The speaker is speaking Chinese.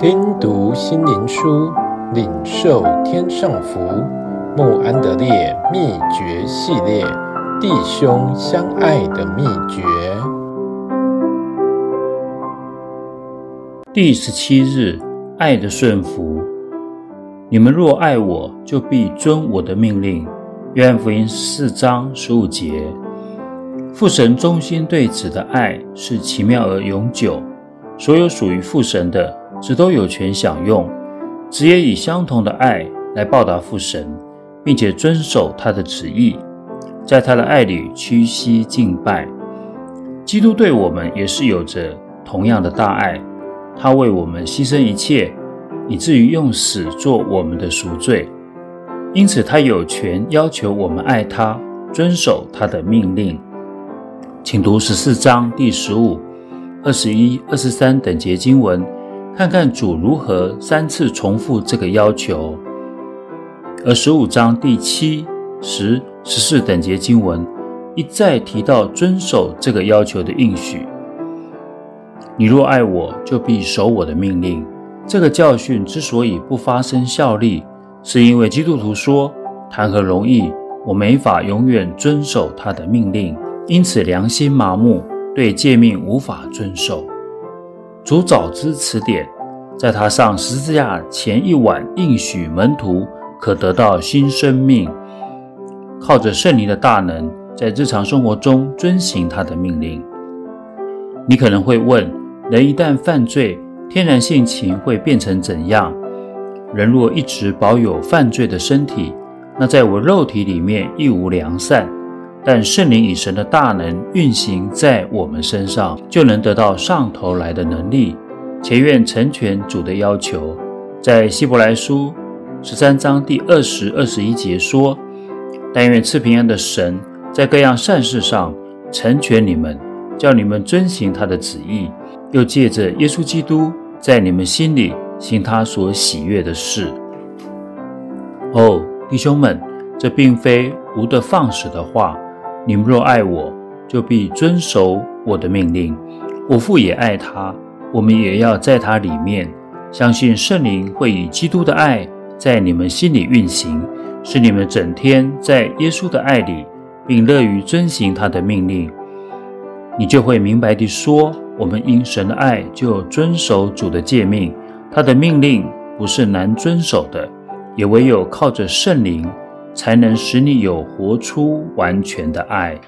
听读心灵书，领受天上福。穆安德烈秘诀系列：弟兄相爱的秘诀。第十七日，爱的顺服。你们若爱我，就必遵我的命令。约翰福音四章十五节。父神忠心对子的爱是奇妙而永久，所有属于父神的。子都有权享用，子也以相同的爱来报答父神，并且遵守他的旨意，在他的爱里屈膝敬拜。基督对我们也是有着同样的大爱，他为我们牺牲一切，以至于用死做我们的赎罪，因此他有权要求我们爱他，遵守他的命令。请读十四章第十五、二十一、二十三等节经文。看看主如何三次重复这个要求，而十五章第七、十、十四等节经文一再提到遵守这个要求的应许。你若爱我，就必守我的命令。这个教训之所以不发生效力，是因为基督徒说：“谈何容易？我没法永远遵守他的命令，因此良心麻木，对诫命无法遵守。”主早知此点，在他上十字架前一晚应许门徒可得到新生命，靠着圣灵的大能，在日常生活中遵行他的命令。你可能会问：人一旦犯罪，天然性情会变成怎样？人若一直保有犯罪的身体，那在我肉体里面亦无良善。但圣灵以神的大能运行在我们身上，就能得到上头来的能力。且愿成全主的要求，在希伯来书十三章第二十、二十一节说：“但愿赐平安的神，在各样善事上成全你们，叫你们遵行他的旨意，又借着耶稣基督在你们心里行他所喜悦的事。”哦，弟兄们，这并非无的放矢的话。你们若爱我，就必遵守我的命令。我父也爱他，我们也要在他里面。相信圣灵会以基督的爱在你们心里运行，使你们整天在耶稣的爱里，并乐于遵行他的命令。你就会明白地说：我们因神的爱就遵守主的诫命，他的命令不是难遵守的，也唯有靠着圣灵。才能使你有活出完全的爱。